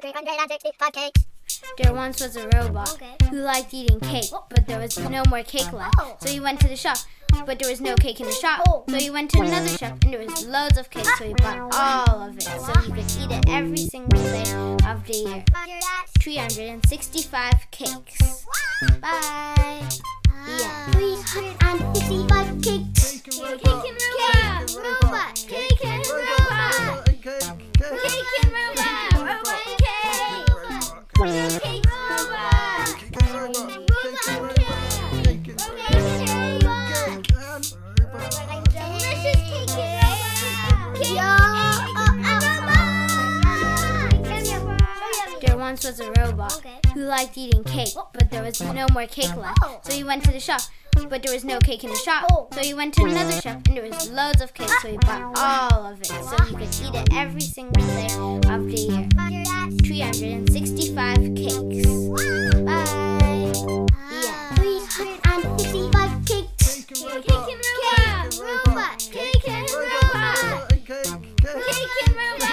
365 cakes. There once was a robot Okay. who liked eating cake, oh. but there was no more cake left. Oh. So he went to the shop, but there was no cake in the shop. Oh. So he went to another shop, and there was loads of cake. So he bought all of it, so he could eat it every single day of the year. 365 cakes. Bye. once was a robot okay. who liked eating cake, but there was no more cake left. Oh. So he went to the shop, but there was no cake in the shop. Oh. So he went to another shop, and there was loads of cake, so he bought all of it so he could eat it every single day of the year. 365 cakes. Bye. Yeah. 365 cakes. Cake and robot. Cake and robot. Cake and robot.